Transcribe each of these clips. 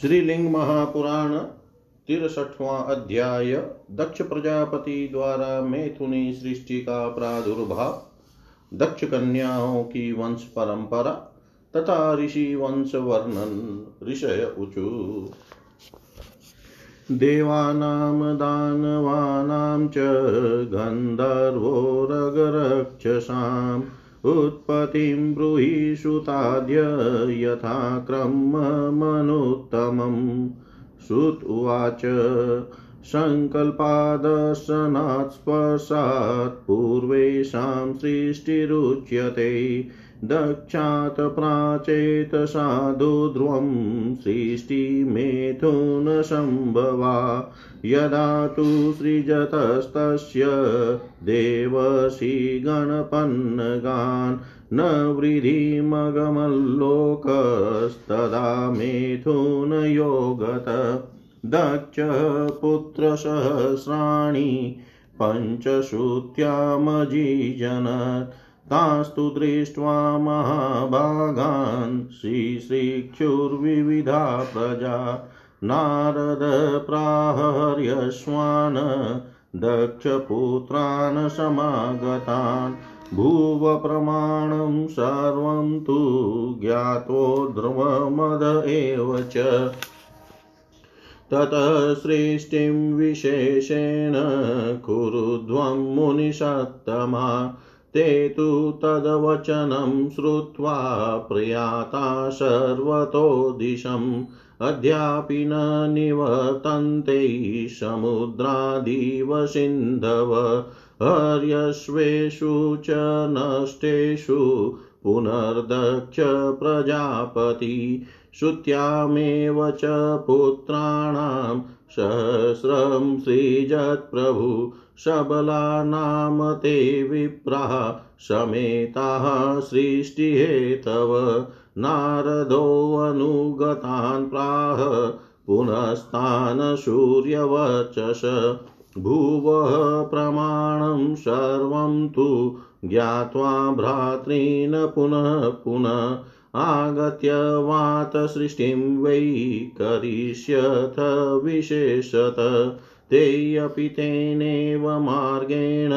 श्रीलिंग महापुराण तिरसठवां अध्याय दक्ष प्रजापति द्वारा मैथुनी सृष्टि का प्रादुर्भाव। दक्ष कन्याओं की वंश परंपरा तथा ऋषि वंश वर्णन ऋषय ऊचु देवानां, दानवानां च गन्धर्वोरगरक्षसाम् उत्पत्तिं ब्रूहि सुताद्य यथा क्रममनुत्तमं श्रुत उवाच सङ्कल्पादर्शनात् स्पर्शात् पूर्वेषां सृष्टिरुच्यते। दक्षात् प्राचेत साधुध्रुवं सृष्टिमेथुनसम्भवा यदा तु सृजतस्तस्य देवसी गणपन्नगान् न वृद्धिमगमल्लोकस्तदा मेथुनयोगत दक्षः पुत्रसहस्राणि पञ्चश्रुत्यामजीजनत् तास्तु दृष्ट्वा महाभागान् श्रीश्रीक्षुर्विविधा प्रजा। नारद प्राहर्यश्वान्, दक्षपुत्रान् समागतान्। भुवप्रमाणं सर्वं तु ज्ञातो ध्रुवमद एव च। ततः सृष्टिं विशेषेण कुरुध्वं मुनिषत्तमा ते तु तद्वचनं श्रुत्वा प्रयाता सर्वतो दिशम्। अद्यापि न निवर्तन्ते समुद्रादिव सिन्धव। हर्यश्वेषु च नष्टेषु पुनर्दक्ष प्रजापति। श्रुत्यामेव च पुत्राणां सहस्रं सृजत्प्रभु सबला नाम ते विप्राः समेताः सृष्टिहेतव। नारदोऽनुगतान् प्राह पुनस्तान् सूर्यवचस भुवः प्रमाणं सर्वं तु ज्ञात्वा भ्रातॄन् पुनः पुनः आगत्य वातसृष्टिं वै करिष्यथ विशेषत। ते अपि तेनेव मार्गेण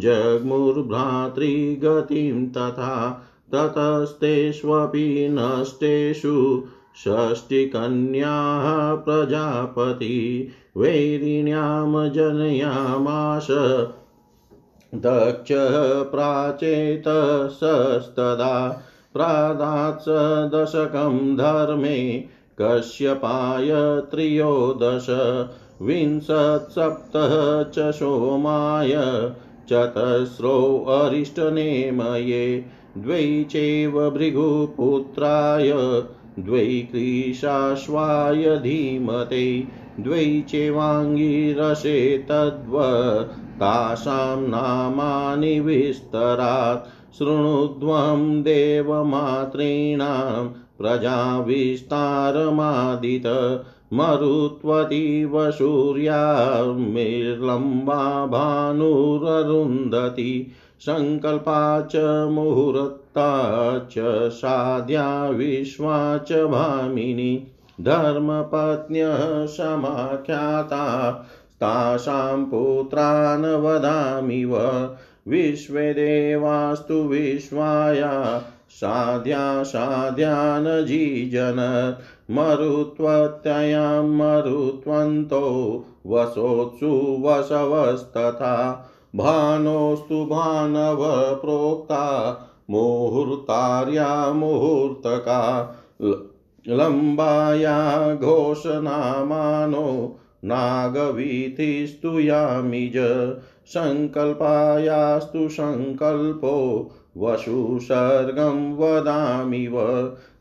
जग्मुर्भ्रातृगतिं तथा ततस्तेष्वपि नष्टेषु षष्टिकन्याः प्रजापति वैरिण्यां जनयामाश दक्ष प्राचेतसस्तदा प्रादात् स दशकं धर्मे कश्यपाय त्रयोदश विंशत्सप्तः च सोमाय चतस्रो अरिष्टनेमये द्वै चैव भृगुपुत्राय द्वै कृशाश्वाय धीमते द्वै चैवाङ्गिरसे तद्व तासां नामानि विस्तरात् शृणुध्वं देवमातॄणां प्रजाविस्तारमादित मरुत्वतीव सूर्यामिर्लम्बा भानुररुन्धति सङ्कल्पा च मुहूर्ता च साध्या विश्वा च भामिनी, धर्मपत्न्यः समाख्याता, तासां पुत्रान् वदामिव विश्वेदेवास्तु विश्वाया, साध्या साध्यान् जीजनत् मरुत्वत्यां मरुत्वन्तो वसोत्सु वसवस्तथा भानोस्तु भानव प्रोक्ता मुहूर्तार्या मुहूर्तका लम्बाया घोषनामानो नागवीथिस्तु यामिज सङ्कल्पायास्तु सङ्कल्पो वशुसर्गं वदामिव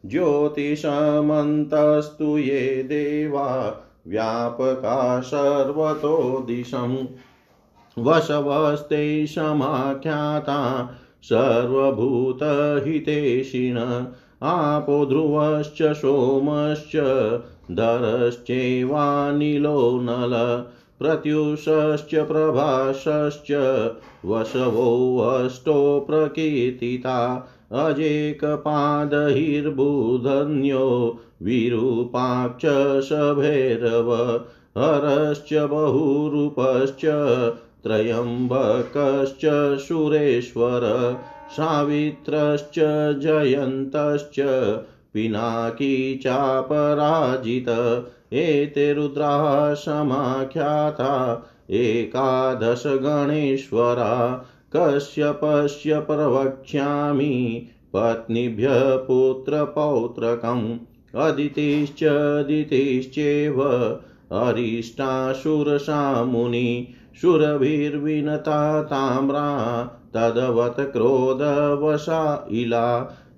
ज्योतिषमन्तस्तु ये देवा, व्यापका सर्वतो दिशम्। वशवस्ते समाख्याता, सर्वभूतहितेशिन, आपो ध्रुवश्च, सोमश्च धरश्चैवानिलो नल प्रत्युषश्च प्रभासश्च वसवोऽष्टो प्रकीर्तिता अजेकपादहिर्बुधन्यो विरूपाक्ष सभैरव, हरश्च बहुरूपश्च त्र्यम्बकश्च सुरेश्वर, सावित्रश्च जयन्तश्च, पिनाकी चापराजित, एते रुद्राः समाख्याता एकादशगणेश्वरा कश्यपस्य प्रवक्ष्यामि पत्नीभ्यः पुत्रपौत्रकम्। अदितिश्च दितिश्चेव अरिष्टाशुरसामुनि शुरभिर्विनता ताम्रा तदवत् क्रोधवशा इला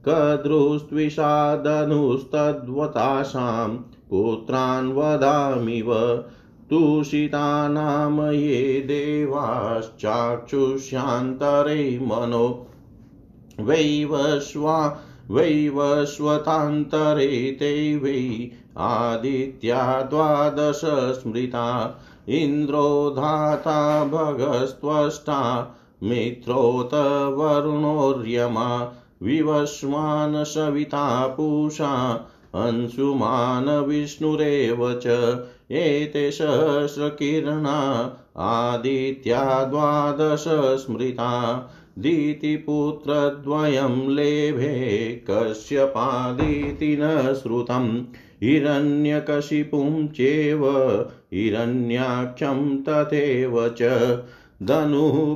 कद्रुस्त्विषादनुस्तद्वतासां पुत्रान् वदामिव दूषितानां ये देवाश्चाक्षुष्यान्तरे मनो। वैवस्वा वैवस्वतान्तरे ते वै आदित्या द्वादश स्मृता। इन्द्रो धाता भगस्त्वष्टा मित्रोत वरुणोर्यमा। विवस्वान् सविता पूषा अंशुमान् विष्णुरेव च एते सहस्रकिरणा, आदित्या द्वादश स्मृता दितिपुत्रद्वयं लेभे, कश्यपादिति न श्रुतम्, हिरण्यकशिपुं चेव, हिरण्याक्षं तथैव च धनुः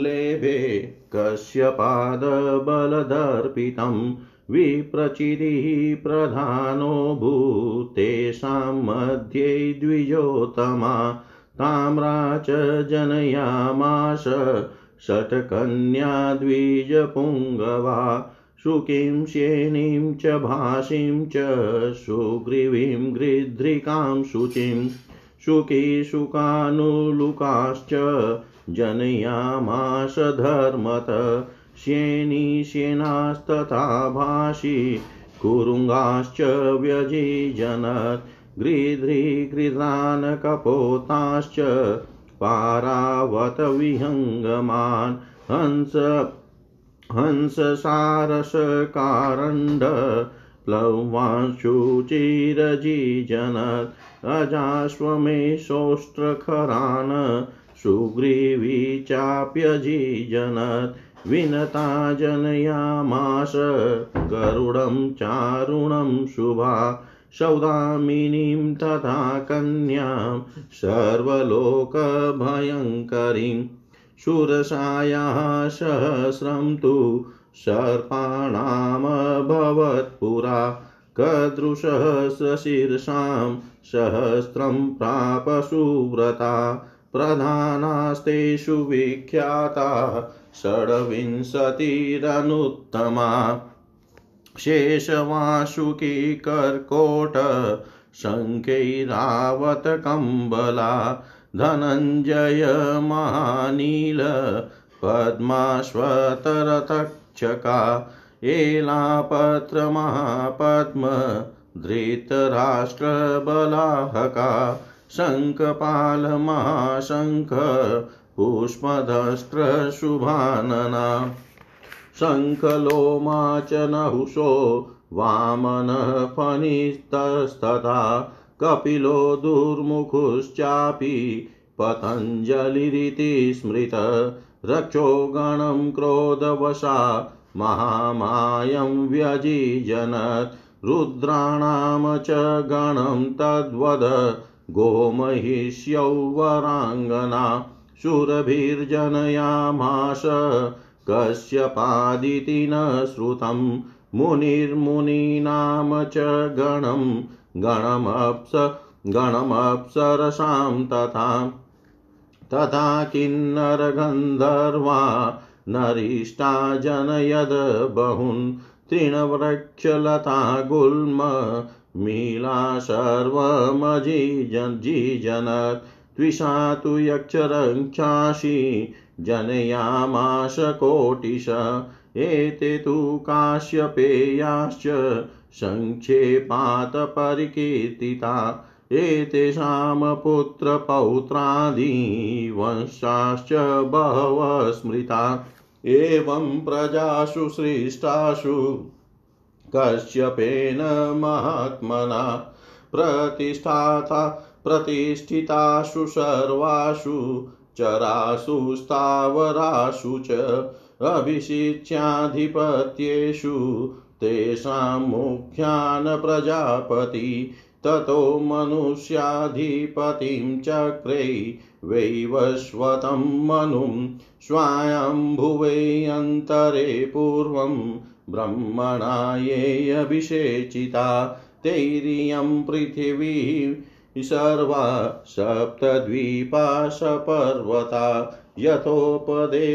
लेभे कश्यपादबलदर्पितं विप्रचितिः प्रधानो भूतेषां मध्ये द्विजोत्तमा ताम्रा च जनयामाश षट्कन्या द्विजपुङ्गवा, शुकीं श्येनीं च भासीं च सुग्रीवीं, गृध्रिकां शुचिं, शुकी शुकानुलुकाश्च जनयामाश धर्मत। श्येनी श्येनास्तथा भाषी कुरुङ्गाश्च व्यजिजनत् गृध्रिगृध्रान् कपोताश्च पारावत विहङ्गमान्, हंस, हंससारसकारण्ड प्लवांशुचिरजीजनत् अजाश्वमेषोष्ट्रखरान् सुग्रीवी चाप्यजीजनत् विनता जनयामास गरुडं चारुणं शुभा सौदामिनीं तथा कन्यां, सर्वलोकभयङ्करीं शूरसायाः सहस्रं तु सर्पाणामभवत्पुरा कदृसहस्रशीर्षां सहस्रं प्राप सुव्रता प्रधानास्तेषु विख्याता षड्विंशतिरनुत्तमा शेषवासुकी कर्कोट शङ्खैरावतकम्बला धनञ्जय महानील पद्माश्वतरतक्षका एलापत्रमहापद्म धृतराष्ट्रबलाहका शङ्खपालमहाशङ्ख पुष्पधस्त्रशुभानना शङ्खलोमा च नहुषो वामनः फणिस्तस्तथा कपिलो दुर्मुखुश्चापि पतञ्जलिरिति स्मृत। रक्षो गणं क्रोधवशा महामायं व्यजिजनत् रुद्राणां च गणं तद्वद। गोमहिष्यौ वराङ्गना शूरभिर्जनयामाश कश्यपादिति न श्रुतं मुनिर्मुनीनां च गणं, गणमप्स, गणमप्सरसां तथा तथा किन्नरगन्धर्वा नरिष्टा जनयद बहून्, तृणवृक्षलता गुल्म, मीला सर्वमजीजनत् त्विषा तु यक्षरक्षांसि जनयामाश कोटिश। एते तु काश्यपेयाश्च सङ्क्षेपात् परिकीर्तिता एतेषां पुत्रपौत्रादिवंशाश्च बहवः स्मृता एवं प्रजासु सृष्टासु कश्यपेन महात्मना। प्रतिष्ठाता प्रतिष्ठितासु सर्वासु, चरासु, स्थावरासु च अभिषिच्याधिपत्येषु, तेषां मुख्यान् प्रजापति, ततो मनुष्याधिपतिं चक्रे वैवस्वतं मनुं स्वायम्भुवेऽन्तरे पूर्वं ब्रह्मणा ये अभिषेचिता, तैरियं पृथिवी सर्वा सप्तद्वीपा सपर्वता यथोपदेशमध्यापि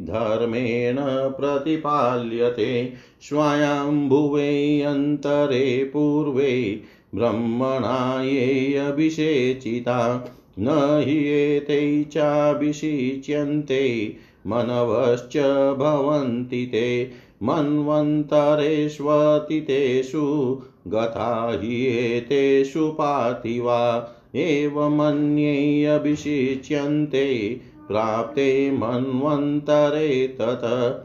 धर्मेण प्रतिपाल्यते स्वायम्भुवे अन्तरे पूर्वे ब्रह्मणा ये अभिषेचिता न हि एते चाभिषिच्यन्ते मनवश्च भवन्ति ते मन्वन्तरेष्वतितेषु गता हि एतेषु पार्थिवा एवमन्यैरभिषिच्यन्ते प्राप्ते मन्वन्तरे तत।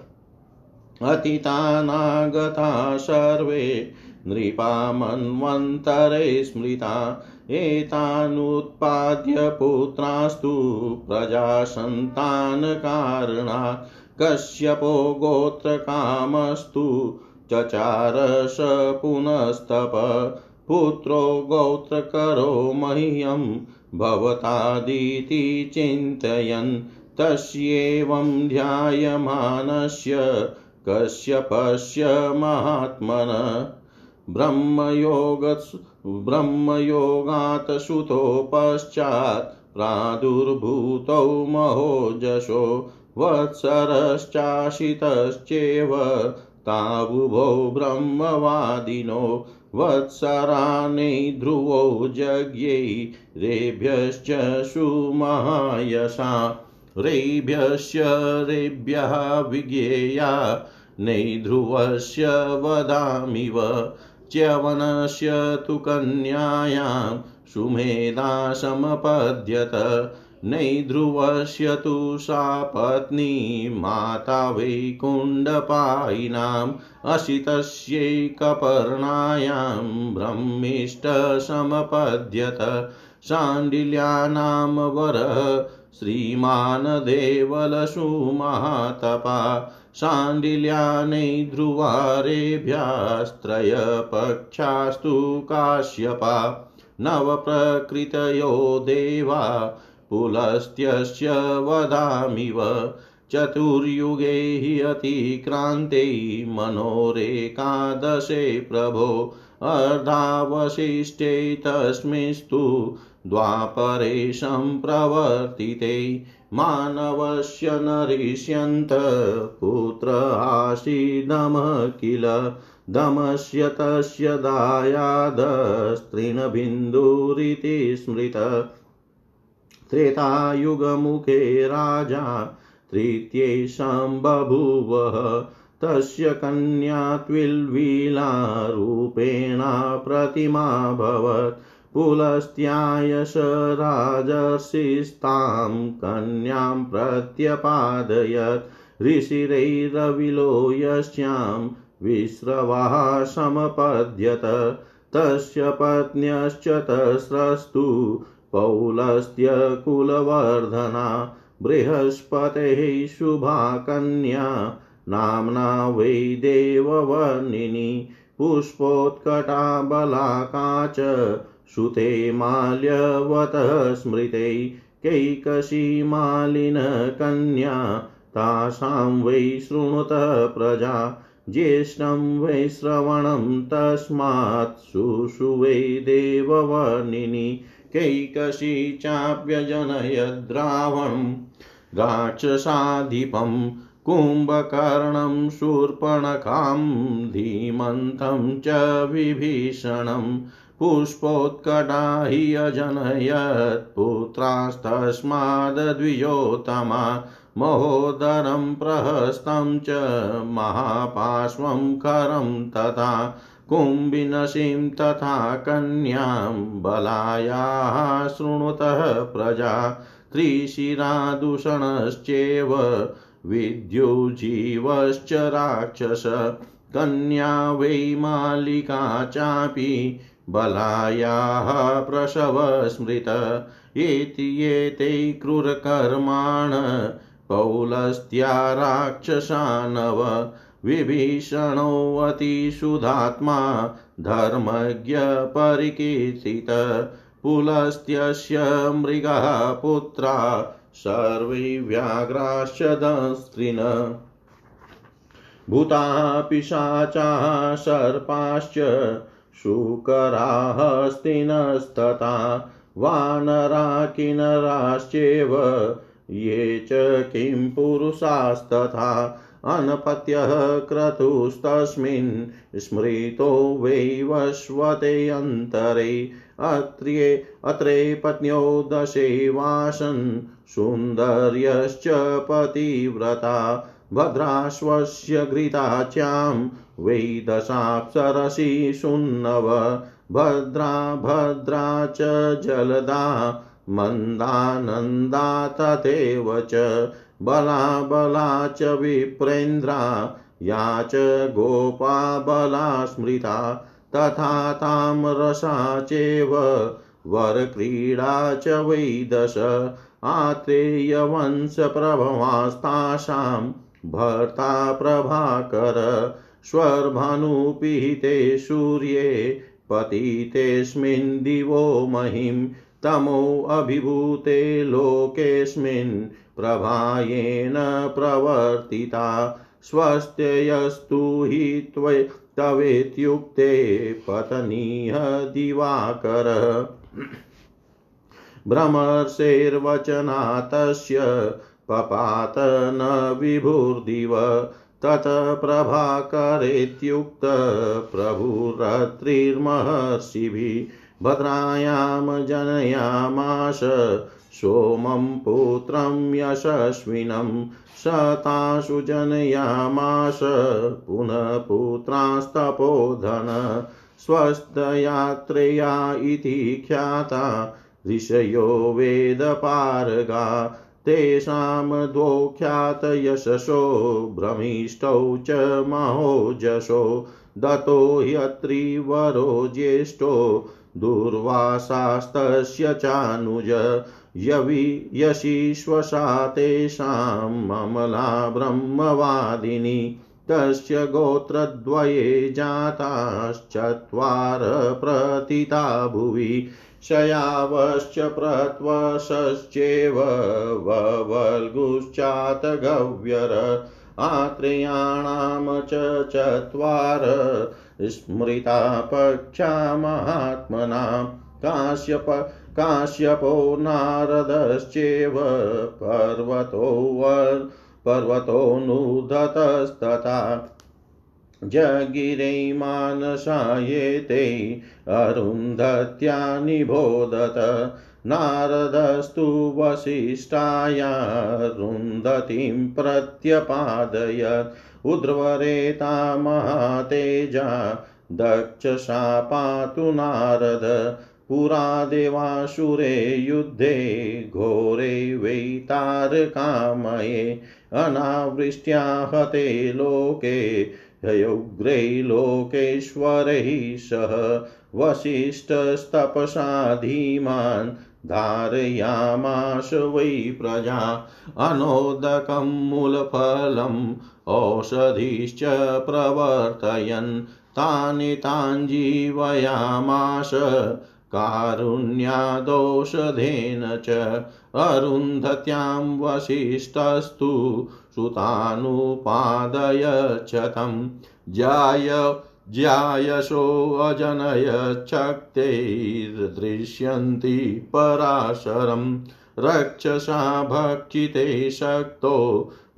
अतीतानागता सर्वे नृपामन्वन्तरे स्मृता, एतानुत्पाद्य पुत्रास्तु प्रजासन्तानकारणात् कश्यपो गोत्रकामस्तु चचार स पुनस्तप। पुत्रो गोत्रकरो मह्यं भवतादिति चिन्तयन्। तस्येवं ध्यायमानस्य कश्यपस्य महात्मन। ब्रह्मयोग ब्रह्मयोगात् सुतो पश्चात् प्रादुर्भूतौ महोजशो वत्सरश्चाशितश्चेव तावुभौ ब्रह्मवादिनो वत्सराणै ध्रुवौ जज्ञै रेभ्यश्च सुमहायशा रेभ्यश्च रेभ्यः विज्ञेया नैध्रुवस्य वदामिव। च्यवनस्य तु कन्यायां सुमेधा समपद्यत। नैध्रुवस्य तु सा पत्नी माता वैकुण्डपायिनाम् असितस्यैकपर्णायां ब्रह्मिष्टसमपद्यत शाण्डिल्यानां वरः श्रीमान् देवलसुमहातपा शाण्डिल्यानै ध्रुवारेभ्यस्त्रयपक्षास्तु काश्यपा नवप्रकृतयो देवा पुलस्त्यस्य वदामिव। चतुर्युगे हि अतिक्रान्ते मनोरेकादशे प्रभो अर्धावशिष्टे तस्मिंस्तु द्वापरे सम्प्रवर्तिते मानवस्य नरिष्यन्त पुत्र आसीदमः किल? दमस्य तस्य दायादस्तृणबिन्दुरिति स्मृत। त्रेतायुगमुखे राजा तृतीये सम्बभूवः तस्य कन्या त्विल्वीलारूपेणा प्रतिमाभवत् पुलस्त्यायश राजर्षिस्तां कन्यां प्रत्यपादयत्। ऋषिरैरविलो यस्यां विस्रवः समपद्यत। तस्य पत्न्यश्च तस्रस्तु पौलस्त्यकुलवर्धना बृहस्पतेः शुभा कन्या नाम्ना वै देववर्णिनी, पुष्पोत्कटा बलाका च, सुते माल्यवतः स्मृते कैकशीमालिनकन्या तासां वै शृणुतः प्रजा, ज्येष्ठं वै श्रवणं तस्मात् सुषुवै देववर्णिनी कैकशी चाप्यजनयद्रावणं राक्षसाधिपं कुम्भकर्णं शूर्पणखां धीमन्तं च विभीषणं पुष्पोत्कटा हि अजनयत् महोदरं प्रहस्तं च महापार्श्वं करं तथा कुम्भिनसीं तथा कन्यां बलायाः शृणुतः प्रजा त्रिशिरादूषणश्चेव विद्युजीवश्च राक्षस। कन्या वै मालिका चापि बलायाः प्रसवस्मृत इति एते क्रूरकर्माण पौलस्त्या राक्षसानव विभीषणोऽतिशुधात्मा धर्मज्ञपरिकीर्तित पुलस्त्यस्य मृगः पुत्रा सर्वे व्याघ्राश्च भूताः पिशाचाः सर्पाश्च शुकराः वानरा किन्नराश्चेव ये च किं पुरुषास्तथा अनपत्यः क्रतुस्तस्मिन् स्मृतो वैवस्वते अन्तरे अत्र्ये अत्रे पत्न्यो दशेवासन् सुन्दर्यश्च पतिव्रता भद्राश्वस्य घृताच्यां वै दशाप्सरसि सुन्नव भद्रा भद्रा च जलदा मन्दानन्दा तथैव च बला बला च विप्रेन्द्रा, या च गोपा बला स्मृता, तथा तामरसा चेव वरक्रीडा च वै दश आत्रेयवंशप्रभवास्तासां भर्ता प्रभाकर स्वर्भानुपीते सूर्ये, पतितेऽस्मिन् दिवो महिं तमोऽभिभूते लोकेऽस्मिन् प्रभायेन प्रवर्तिता, स्वस्त्ययस्तु हि त्वय तवेत्युक्ते पतनीह दिवाकर भ्रमर्षेर्वचनातस्य पपात न विभुर्दिव तत प्रभाकरेत्युक्त प्रभुरत्रिर्महर्षिभिः भद्रायां जनयामाश सोमं पुत्रं यशस्विनं शताशु जनयामाश पुनः पुत्रास्तपोधन स्वस्थयात्रेया इति ख्याता ऋषयो वेदपारगा तेषां द्वोख्यातयशसो भ्रमिष्ठौ च महोजसो दतो ह्यत्रिवरो ज्येष्ठो दुर्वासास्तस्य चानुज यवि यशिष्वसा तेषां ममला ब्रह्मवादिनी तस्य गोत्रद्वये जाताश्चत्वार प्रतिता भुवि शयावश्च प्रत्वशश्चेव ववल्गुश्चातगव्यर आत्रेयाणां च चत्वार स्मृता पक्षा काश्यप काश्यपो नारदश्चेव पर्वतो पर्वतोऽनुधतस्तथा जगिरे मानसायेते अरुन्धत्या निबोधत नारदस्तु वसिष्ठायारुन्धतीं प्रत्यपादयत् उद्रवरेता महातेजा दक्षसा पातु नारद। पुरा देवासुरे युद्धे घोरे वैतारकामये अनावृष्ट्या हते लोके, हयोग्रै लोकेश्वरैः सह वसिष्ठस्तपसा धीमान् धारयामाश वै प्रजा, अनोदकं मूलफलम्, औषधीश्च प्रवर्तयन्, तानि तान् जीवयामाश कारुण्यादौषधेन च अरुन्धत्यां वसिष्ठस्तु सुतानुपादयच्छतं जाय ज्यायशोऽजनयच्छक्तैर्दृश्यन्ति पराशरं रक्षसा भक्षिते शक्तो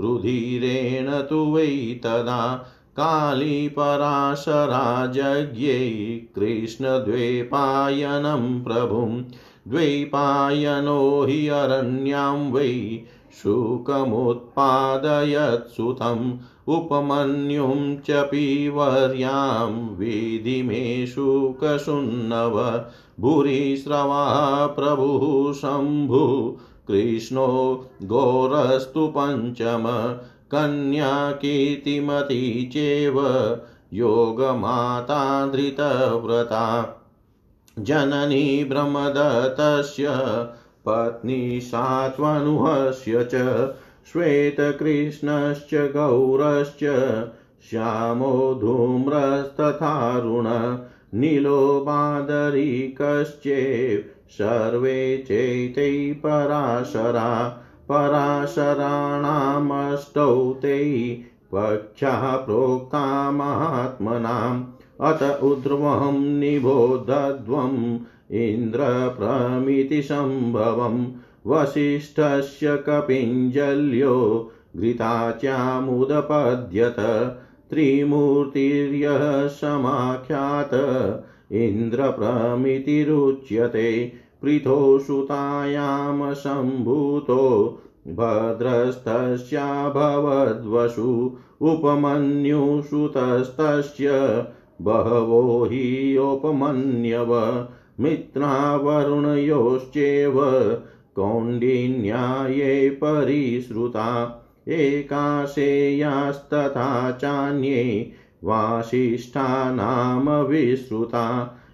रुधिरेण तु वै तदा कालीपराशराजज्ञै कृष्णद्वैपायनं प्रभुं। द्वैपायनो हि अरण्यां वै शुकमुत्पादयत्सुतम् उपमन्युं च पीवर्यां विधिमे शुकशुन्नव भूरिस्रवा प्रभुः शम्भु। कृष्णो घोरस्तु पञ्चम। कन्या कीर्तिमती चेव योगमाता धृतव्रता जननी ब्रह्मदत्तस्य पत्नी सात्वनुहस्य च श्वेतकृष्णश्च गौरश्च श्यामो धूम्रस्तथारुण नीलो बादरीकश्चेव सर्वे चैतै पराशरा। पराशराणामष्टौ ते पक्षाः प्रोक्ता महात्मनाम् अत उद्ध्वं निबोधध्वम् इन्द्रप्रमितिसम्भवम् वसिष्ठस्य कपिञ्जल्यो घृताच्यामुदपद्यत। त्रिमूर्तिर्यः समाख्यात। इन्द्रप्रमितिरुच्यते। पृथोसुतायां सम्भूतो भद्रस्तस्याभवद्वसु उपमन्युसुतस्तस्य बहवो हि मित्रावरुणयोश्चेव कौण्डिन्याये परिश्रुता एकाशेयास्तथा चान्ये वासिष्ठा विश्रुता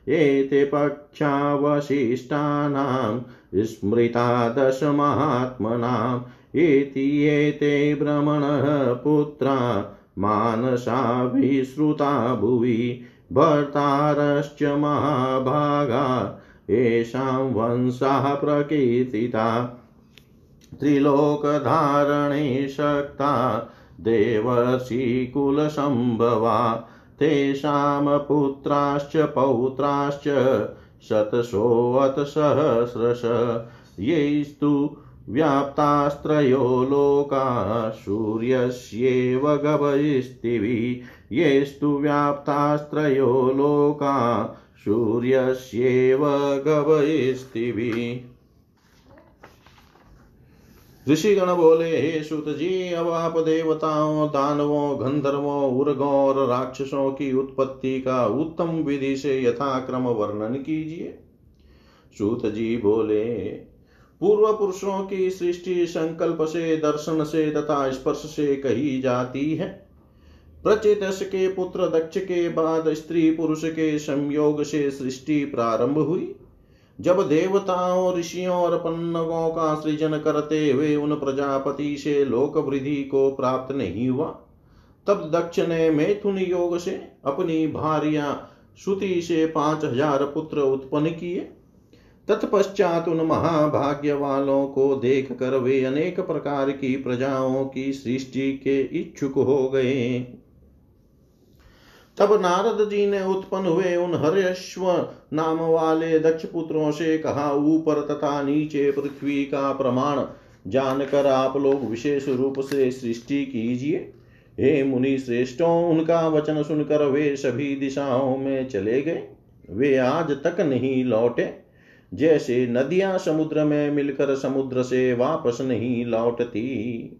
एते पक्षावशिष्टानां स्मृता दशमात्मनाम् इति एते भ्रमणः पुत्रा, मानसा विश्रुता भुवि, भर्तारश्च महाभागा, येषां वंशाः प्रकीर्तिता, त्रिलोकधारणे शक्ता, देवर्षिकुलसम्भवा तेषां पुत्राश्च पौत्राश्च शतशोऽतसहस्रश। यैस्तु व्याप्तास्त्रयो लोका सूर्यस्येव गवयस्तिवि येस्तु व्याप्तास्त्रयो लोका सूर्यस्येव गवयस्तिवि ऋषिगण बोले हे सुत जी अब आप देवताओं दानवों, गंधर्वों, उर्गों और राक्षसों की उत्पत्ति का उत्तम विधि से यथाक्रम वर्णन कीजिए। सूत जी बोले, पूर्व पुरुषों की सृष्टि संकल्प से, दर्शन से तथा स्पर्श से कही जाती है। प्रचेतस के पुत्र, दक्ष के बाद स्त्री पुरुष के संयोग से सृष्टि प्रारंभ हुई। जब देवताओं, ऋषियों और पन्नगों का सृजन करते हुए उन प्रजापति से लोक वृद्धि को प्राप्त नहीं हुआ, तब दक्ष ने मैथुन योग से अपनी भार्या श्रुति से पाँच हज़ार पुत्र उत्पन्न किए। तत्पश्चात उन महाभाग्य वालों को देख कर वे अनेक प्रकार की प्रजाओं की सृष्टि के इच्छुक हो गए। तब नारद जी ने उत्पन्न हुए उन हर्यश्व नाम वाले दक्ष पुत्रों से कहा, ऊपर तथा नीचे पृथ्वी का प्रमाण जानकर आप लोग विशेष रूप से सृष्टि कीजिए। हे मुनि श्रेष्ठों, उनका वचन सुनकर वे सभी दिशाओं में चले गए। वे आज तक नहीं लौटे। जैसे नदियाँ समुद्र में मिलकर समुद्र से वापस नहीं लौटती।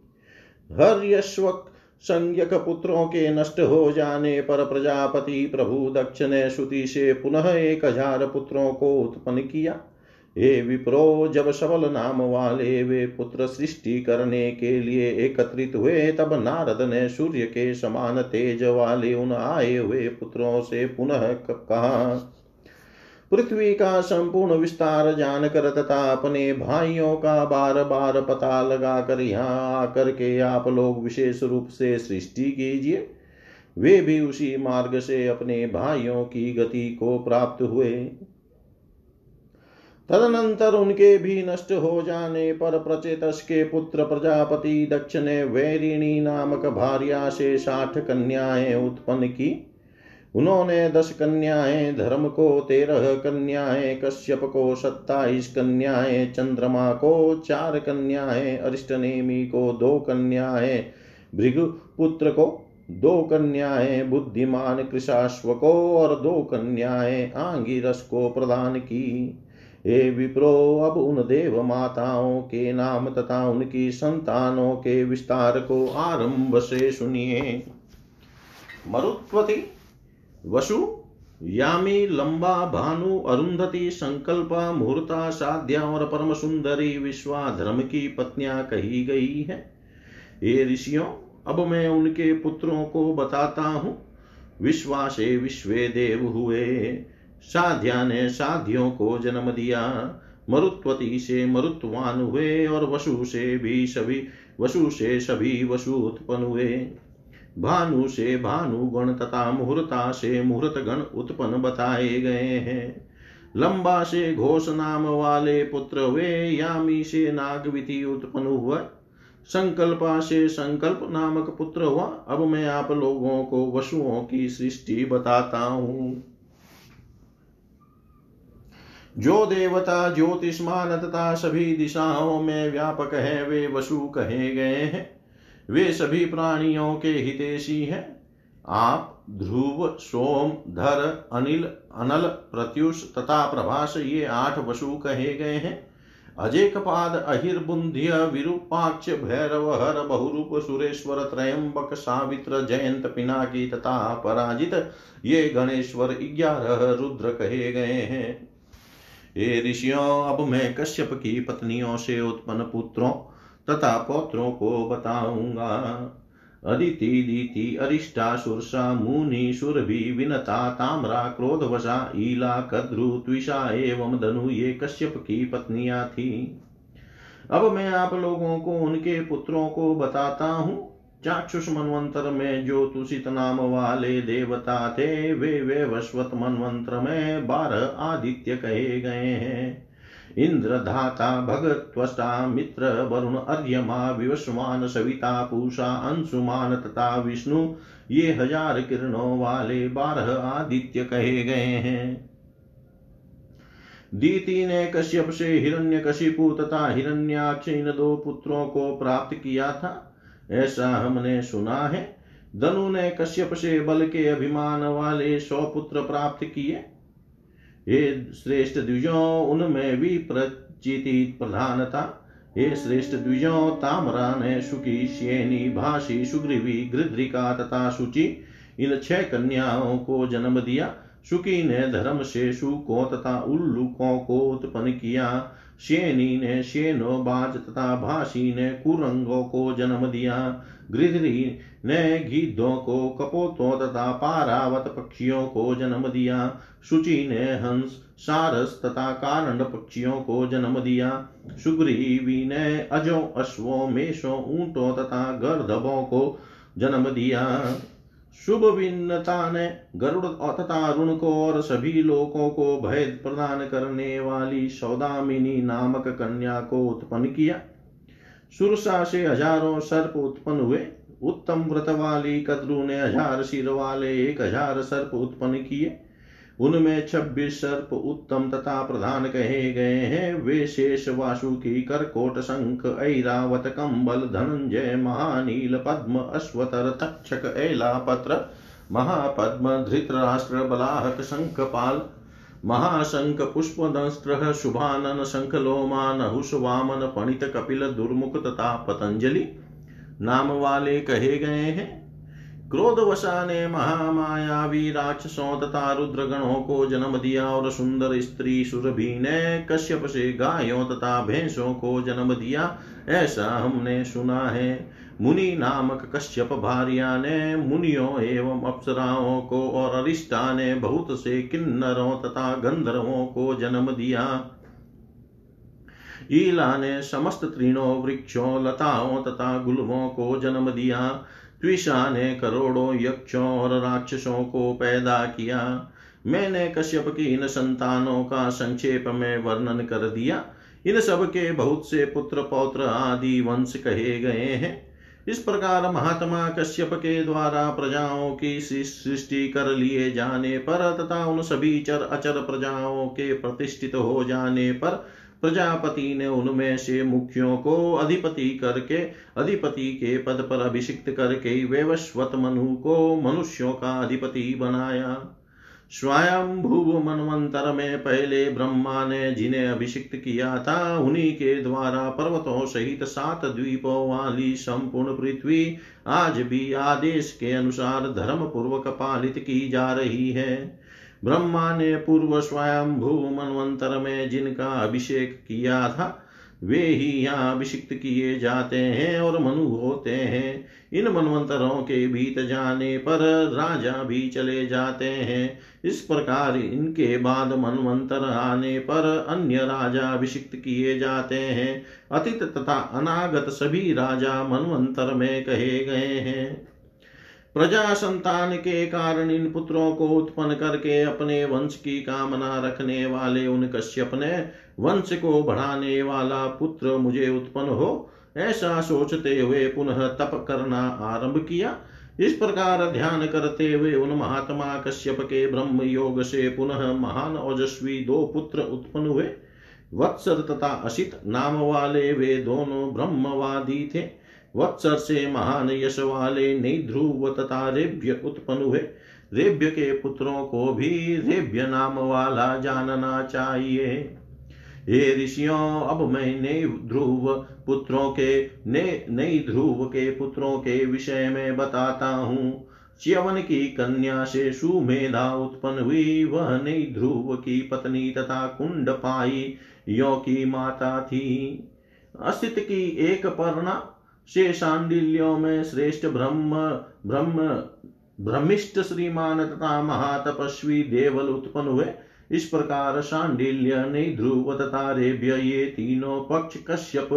हर्यश्व संज्ञक पुत्रों के नष्ट हो जाने पर प्रजापति प्रभु दक्ष ने श्रुति से पुनः एक हज़ार पुत्रों को उत्पन्न किया। हे विप्रो, जब सबल नाम वाले वे पुत्र सृष्टि करने के लिए एकत्रित हुए, तब नारद ने सूर्य के समान तेज वाले उन आए हुए पुत्रों से पुनः कहा पृथ्वी का संपूर्ण विस्तार जानकर तथा अपने भाइयों का बार बार पता लगाकर यहाँ आकर के आप लोग विशेष रूप से सृष्टि कीजिए। वे भी उसी मार्ग से अपने भाइयों की गति को प्राप्त हुए। तदनंतर उनके भी नष्ट हो जाने पर प्रचेतस के पुत्र प्रजापति दक्ष ने वैरिणी नामक भार्या से साठ कन्याएँ उत्पन्न की। उन्होंने दस कन्याएँ, धर्म को तेरह कन्याएँ, कश्यप को सत्ताईस कन्याएँ, चंद्रमा को चार कन्याएँ, अरिष्टनेमी को दो कन्याएँ, भृगुपुत्र को दो कन्याएँ, बुद्धिमान कृषाश्व को और दो कन्याएँ आंगिरस को प्रदान की। हे विप्रो, अब उन देव माताओं के नाम तथा उनकी संतानों के विस्तार को आरंभ से सुनिए। मरुत्वती वसु, यामी, लंबा, भानु, अरुंधति, संकल्पा, मुहूर्ता, साध्या और परम सुंदरी विश्वा धर्म की पत्नियाँ कही गई है। ये ऋषियों, अब मैं उनके पुत्रों को बताता हूँ। विश्वासे विश्वे देव हुए, साध्या ने साध्यों को जन्म दिया। मरुत्वती से मरुत्वान हुए और वसु से भी सभी, वसु से सभी वसु उत्पन्न हुए। भानु से भानु गण तथा मुहूर्ता से मुहूर्त गण उत्पन्न बताए गए हैं। लंबा से घोष नाम वाले पुत्र वे यामी से नागविति उत्पन्न हुआ। संकल्पा से संकल्प नामक पुत्र हुआ। अब मैं आप लोगों को वसुओं की सृष्टि बताता हूँ। जो देवता, ज्योतिष्मान तथा सभी दिशाओं में व्यापक है, वे वसु कहे गए हैं। वे सभी प्राणियों के हितेशी हैं। आप ध्रुव, सोम, धर, अनिल, अनल, प्रत्युष तथा प्रभास ये आठ वसु कहे गए हैं। अजेक पाद अहिर बुंध्य विरूपाक्ष भैरव हर बहुरूप, सुरेश्वर, त्रयंबक, सावित्र, जयंत, पिनाकी तथा पराजित ये गणेश्वर ग्यारह रुद्र कहे गए हैं। ये ऋषियों, अब मैं कश्यप की पत्नियों से उत्पन्न पुत्रों तथा पौत्रों को बताऊँगा। अदिति दीति अरिष्टा सुरसा मुनि सुरभि विनता ताम्रा क्रोधवशा ईला कद्रु त्विषा एवं धनु ये कश्यप की पत्नियाँ थी। अब मैं आप लोगों को उनके पुत्रों को बताता हूँ। चाक्षुष मनवंतर में जो तुषित नाम वाले देवता थे, वे वे वस्वत मनवंत्र में बारह आदित्य कहे गए हैं। इंद्र धाता भगत्वष्टा मित्र वरुण अर्यमा विवस्वान सविता पूषा अंशुमान तथा विष्णु, ये हज़ार किरणों वाले बारह आदित्य कहे गए हैं। दीति ने कश्यप से हिरण्य कशिपु तथा हिरण्याक्ष इन दो पुत्रों को प्राप्त किया था। ऐसा हमने सुना है। धनु ने कश्यप से बल के अभिमान वाले सौ पुत्र प्राप्त किए। हे श्रेष्ठ द्विजों, उनमें भी प्रचिति प्रधानता हे श्रेष्ठ द्विजो, तामरा ने सुखी श्येनी भाषी, सुग्रीवी गृध्रिका तथा शुचि, इन छह कन्याओं को जन्म दिया। सुखी ने धर्म से शुको तथा उल्लुकों को उत्पन्न किया। शेनी ने शेनो बाज तथा भाषी ने कुरंगों को जन्म दिया। गृधरी ने गीधों को, कपोतों तथा पारावत पक्षियों को जन्म दिया। शुचि ने हंस, सारस तथा कारण पक्षियों को जन्म दिया। सुग्रीवी ने अजो, अश्वों, मेषों, ऊंटों तथा गर्दभों को जन्म दिया। शुभ भिन्नता ने गरुड़ तथा अरुण को और सभी लोगों को भय प्रदान करने वाली सौदामिनी नामक कन्या को उत्पन्न किया। सुरसा से हज़ारों सर्प उत्पन्न हुए। उत्तम व्रत वाली कद्रु ने हज़ार सिर वाले एक हज़ार सर्प उत्पन्न किए। उनमें छब्बीस सर्प उत्तम तथा प्रधान कहे गए हैं। वे शेष वासुकी करकोट शंख, ऐरावत, कंबल, धनंजय, महानील, पद्म अश्वतर तक्षक एलापत्र महापद्म, धृतराष्ट्र, बलाहक, शंखपाल, महाशंख, पुष्पदंस्त्र, शुभानन शंखलोमा नहुष वामन पणित, कपिल, दुर्मुख तथा पतंजलि। नाम वाले कहे गए हैं। क्रोधवशा ने महामायावी राक्षसों तथा रुद्रगणों को जन्म दिया और सुंदर स्त्री सुरभि ने कश्यप से गायों तथा भैंसों को जन्म दिया। ऐसा हमने सुना है। मुनि नामक कश्यप भार्या ने मुनियों एवं अप्सराओं को और अरिष्टा ने बहुत से किन्नरों तथा गंधर्वों को जन्म दिया। ईला ने समस्त तीनों वृक्षों, लताओं तथा गुलवों को जन्म दिया। त्विषा ने करोड़ों यक्षों और राक्षसों को पैदा किया। मैंने कश्यप की इन संतानों का संक्षेप में वर्णन कर दिया। इन सब के बहुत से पुत्र पौत्र आदि वंश कहे गए हैं। इस प्रकार महात्मा कश्यप के द्वारा प्रजाओं की सृष्टि कर लिए जाने पर तथा उन सभी चर अचर प्रजाओं के प्रतिष्ठित हो जाने पर प्रजापति ने उनमें से मुख्यों को अधिपति करके, अधिपति के पद पर अभिषिक्त करके वेवस्वत मनु को मनुष्यों का अधिपति बनाया। स्वयं भूव मनवंतर में पहले ब्रह्मा ने जिन्हें अभिषिक्त किया था, उन्हीं के द्वारा पर्वतों सहित सात द्वीपों वाली संपूर्ण पृथ्वी आज भी आदेश के अनुसार धर्म पूर्वक पालित की जा रही है। ब्रह्मा ने पूर्व स्वयं भू मनवंतर में जिनका अभिषेक किया था, वे ही यहाँ अभिषिक्त किए जाते हैं और मनु होते हैं। इन मनवंतरों के बीत जाने पर राजा भी चले जाते हैं। इस प्रकार इनके बाद मनवंतर आने पर अन्य राजा अभिषिक्त किए जाते हैं। अतीत तथा अनागत सभी राजा मनवंतर में कहे गए हैं। प्रजा संतान के कारण इन पुत्रों को उत्पन्न करके अपने वंश की कामना रखने वाले उन कश्यप ने वंश को बढ़ाने वाला पुत्र मुझे उत्पन्न हो, ऐसा सोचते हुए पुनः तप करना आरंभ किया। इस प्रकार ध्यान करते हुए उन महात्मा कश्यप के ब्रह्म योग से पुनः महान ओजस्वी दो पुत्र उत्पन्न हुए। वत्सर तथा असित नाम वाले वे दोनों ब्रह्मवादी थे। वत्सर से महान यश वाले निध्रुव तथा रेभ्य उत्पन्न हुए रेभ्य के पुत्रों को भी रेभ्य नाम वाला जानना चाहिए। हे ऋषियों, अब मैं ध्रुव पुत्रों के, ने नई ध्रुव के पुत्रों के विषय में बताता हूँ। च्यवन की कन्या से सुमेधा उत्पन्न हुई। वह नई ध्रुव की पत्नी तथा कुंड पाई यो की माता थी। अस्तित की एक पर्णा से शांडिल्यों में श्रेष्ठ ब्रह्म ब्रह्म ब्रह्मिष्ट श्रीमान तथा महातपस्वी देवल उत्पन्न हुए इस प्रकार शांडिल्य ने ध्रुव तथा रेभ्य ये तीनों पक्ष कश्यप,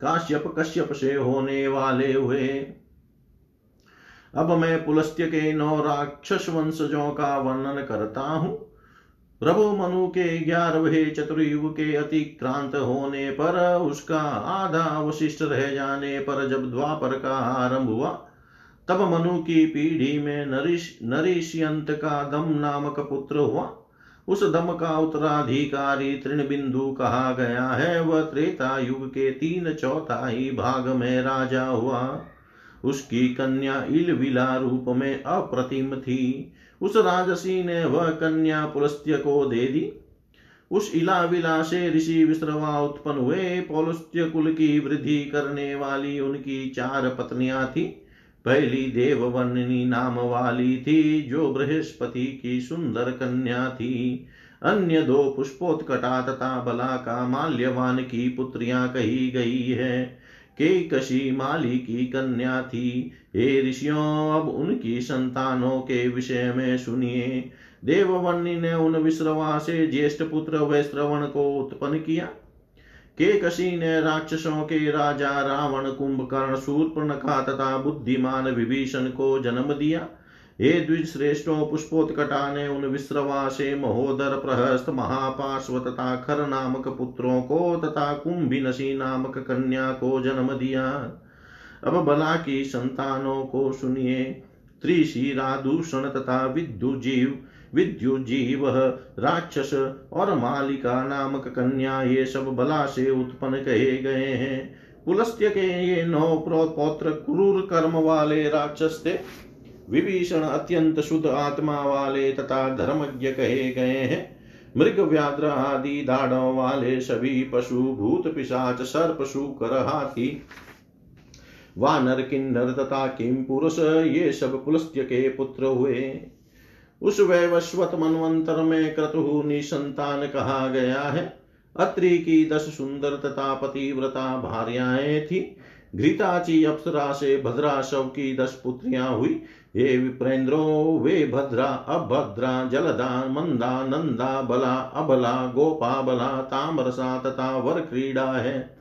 काश्यप, कश्यप से होने वाले हुए। अब मैं पुलस्त्य के नौ राक्षस वंशजों का वर्णन करता हूँ। प्रभु मनु के ग्यारहवें चतुर्युग के अतिक्रांत होने पर उसका आधा अवशिष्ट रह जाने पर जब द्वापर का आरंभ हुआ, तब मनु की पीढ़ी में नरिश नरिष्यंत का दम नामक पुत्र हुआ। उस दम का उत्तराधिकारी तृण बिंदु कहा गया है, वह त्रेता युग के तीन चौथाई भाग में राजा हुआ। उसकी कन्या इलविला रूप में अप्रतिम थी। उस राजसी ने वह कन्या पुलस्त्य को दे दी। उस इला विला से ऋषि विश्रवा उत्पन्न हुए। पौलस्त्य कुल की वृद्धि करने वाली उनकी चार पत्नियाँ थी। पहली देववर्णिनी नाम वाली थी, जो बृहस्पति की सुंदर कन्या थी। अन्य दो पुष्पोत्कटा तथा बला का माल्यवान की पुत्रियाँ कही गई है। कशी माली की कन्या थी। हे ऋषियों, अब उनकी संतानों के विषय में सुनिए। देववर्णी ने उन विश्रवा से ज्येष्ठ पुत्र वैश्रवण को उत्पन्न किया। केकशी ने राक्षसों के राजा रावण कुंभकर्ण शूर्पणखा तथा बुद्धिमान विभीषण को जन्म दिया। हे द्विश्रेष्ठों पुष्पोत्कटा ने उन विश्रवा से महोदर प्रहस्त महापार्श्व तथा खर नामक पुत्रों को तथा कुंभिनसी नामक कन्या को जन्म दिया अब बला की संतानों को सुनिए। त्रिशिरा दूषण तथा विद्युजीव विद्युजीव राक्षस और मालिका नामक कन्या ये सब बला से उत्पन्न कहे गए हैं। पुलस्त्य के ये नौ पौत्र क्रूर कर्म वाले राक्षस थे। विभीषण अत्यंत शुद्ध आत्मा वाले तथा धर्मज्ञ कहे गए हैं। मृग व्याद्र आदि दाढ़ों वाले सभी पशु, भूत पिशाच, सर्प शुकर हाथी वानर, किन्नर तथा किम पुरुष ये सब पुलस्त्य के पुत्र हुए। उस वैवस्वत मनवंतर में क्रतु निसंतान कहा गया है। अत्रि की दस सुंदर तथा पतिव्रता भार्याएँ थी। घृताची अप्सरा से भद्रा शव की दस पुत्रियाँ हुई। ये विप्रेंद्रो वे भद्रा, अभद्रा, जलदा, मंदा, नंदा, बला, अबला, गोपा, बला तामरसा तथा वर क्रीड़ा है।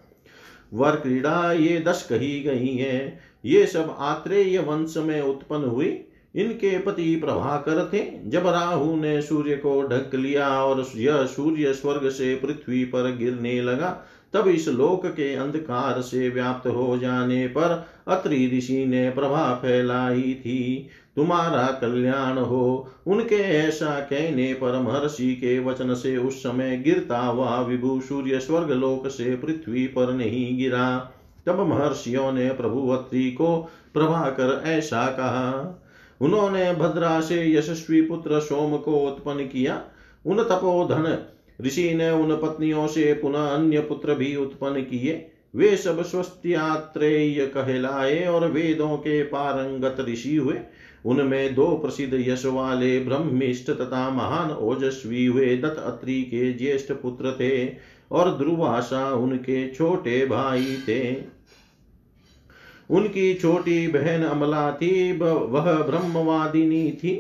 वर क्रीड़ा ये दस कही गई है। ये सब आत्रेय वंश में उत्पन्न हुई। इनके पति प्रभाकर थे। जब राहु ने सूर्य को ढक लिया और यह सूर्य स्वर्ग से पृथ्वी पर गिरने लगा तब इस लोक के अंधकार से व्याप्त हो जाने पर अत्रि ऋषि ने प्रभा फैलाई थी। तुम्हारा कल्याण हो। उनके ऐसा कहने पर महर्षि के वचन से उस समय गिरता हुआ विभु सूर्य स्वर्ग लोक से पृथ्वी पर नहीं गिरा। तब महर्षियों ने प्रभु अत्रि को प्रभा कर ऐसा कहा। उन्होंने भद्रा से यशस्वी पुत्र सोम को उत्पन्न किया। उन तपोधन ऋषि ने उन पत्नियों से पुनः अन्य पुत्र भी उत्पन्न किए। वे सब स्वस्थ्यात्रेय कहलाए और वेदों के पारंगत ऋषि हुए। उनमें दो प्रसिद्ध यश वाले ब्रह्मिष्ट तथा महान ओजस्वी हुए दत्त अत्रि के ज्येष्ठ पुत्र थे और ध्रुवाशा उनके छोटे भाई थे। उनकी छोटी बहन अमला थी वह ब्रह्मवादिनी थी।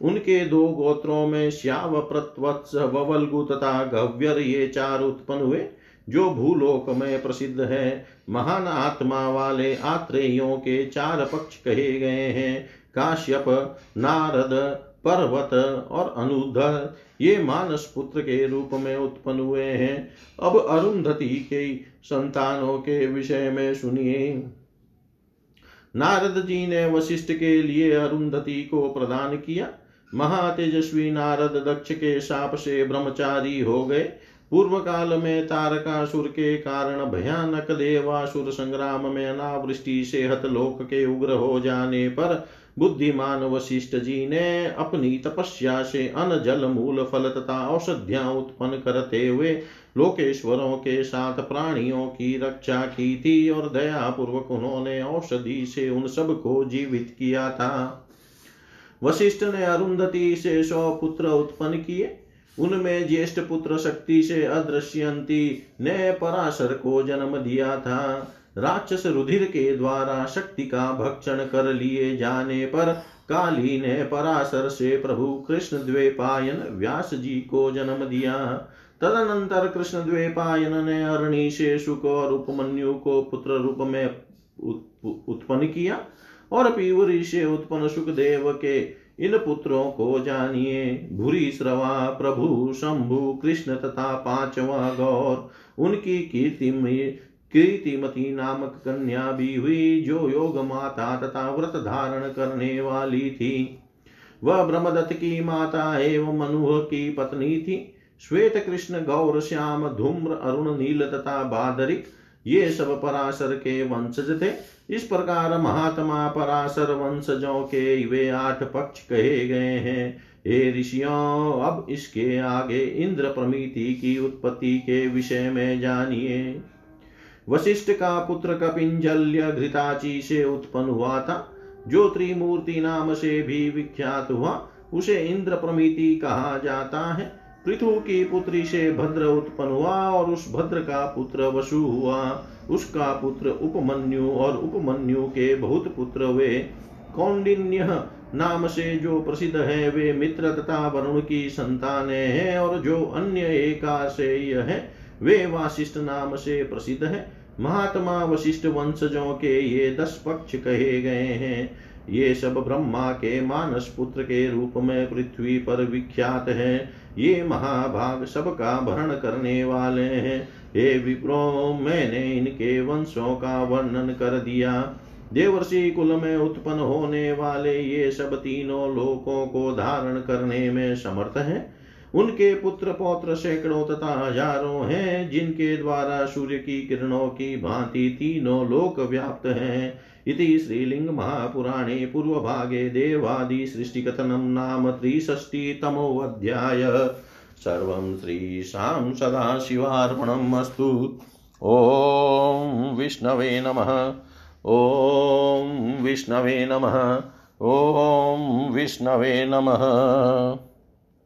उनके दो गोत्रों में श्याव प्रत्वत्स ववल्गु तथा गव्यर ये चार उत्पन्न हुए, जो भूलोक में प्रसिद्ध है। महान आत्मा वाले आत्रेयों के चार पक्ष कहे गए हैं। काश्यप, नारद, पर्वत और अनुधर ये मानस पुत्र के रूप में उत्पन्न हुए हैं। अब अरुंधति के संतानों के विषय में सुनिए। नारद जी ने वशिष्ठ के लिए अरुंधति को प्रदान किया। महातेजस्वी नारद दक्ष के शाप से ब्रह्मचारी हो गए। पूर्व काल में तारकासुर के कारण भयानक देवासुर संग्राम में अनावृष्टि से हतलोक के उग्र हो जाने पर बुद्धिमान वशिष्ठ जी ने अपनी तपस्या से अन जल मूल फल तथा औषधियाँ उत्पन्न करते हुए लोकेश्वरों के साथ प्राणियों की रक्षा की थी और दया पूर्वक उन्होंने औषधि से उन सबको जीवित किया था। वशिष्ठ ने अरुंधति से सौ पुत्र उत्पन्न किए। उनमें ज्येष्ठ पुत्र शक्ति से अदृश्यंती ने पराशर को जन्म दिया था। राक्षस रुधिर के द्वारा शक्ति का भक्षण कर लिए जाने पर काली ने पराशर से प्रभु कृष्ण द्वेपायन व्यास जी को जन्म दिया। तदनंतर कृष्ण द्वेपायन ने अरणि से सुख और उपमन्यु को पुत्र रूप में उत्पन्न किया। और पीवरी से उत्पन्न सुखदेव के इन पुत्रों को जानिए। भूरी श्रवा, प्रभु, शंभु, कृष्ण तथा पांचवा गौर। उनकी कीर्ति कीर्तिमती नामक कन्या भी हुई, जो योग माता तथा व्रत धारण करने वाली थी। वह ब्रह्मदत्त की माता एवं मनुह की पत्नी थी। श्वेत कृष्ण, गौर श्याम, धूम्र, अरुण, नील तथा बादरिक ये सब पराशर के वंशज थे। इस प्रकार महात्मा पराशर वंशजों के वे आठ पक्ष कहे गए हैं। हे ऋषियों, अब इसके आगे इंद्र प्रमिति की उत्पत्ति के विषय में जानिए। वशिष्ठ का पुत्र कपिंजल्य घृताची से उत्पन्न हुआ था। जो त्रिमूर्ति नाम से भी विख्यात हुआ, उसे इंद्र प्रमिति कहा जाता है। पृथु की पुत्री से भद्र उत्पन्न हुआ और उस भद्र का पुत्र वसु हुआ। उसका पुत्र उपमन्यु और उपमन्यु के बहुत पुत्र वे कौंडिन्य नाम से जो प्रसिद्ध है, वे मित्र तथा वरुण की संतान है और जो अन्य एकाशेय है, वे वाशिष्ठ नाम से प्रसिद्ध है। महात्मा वशिष्ठ वंशजों के ये दस पक्ष कहे गए हैं। ये सब ब्रह्मा के मानस पुत्र के रूप में पृथ्वी पर विख्यात है। ये महाभाग सबका भरण करने वाले हैं। हे विप्रो, मैंने इनके वंशों का वर्णन कर दिया। देवर्षि कुल में उत्पन्न होने वाले ये सब तीनों लोकों को धारण करने में समर्थ हैं। उनके पुत्र पौत्र सैकड़ों तथा हज़ारों हैं, जिनके द्वारा सूर्य की किरणों की भांति तीनों लोक व्याप्त हैं। इति श्रीलिंग महापुराणे पूर्वभागे देवादि सृष्टिकथनं नाम त्रिषष्टितमोऽध्याय। सर्वं श्रीशां सदाशिवार्पणम् अस्तु। ॐ विष्णवे नमः। ॐ विष्णवे नमः। ॐ विष्णवे नमः।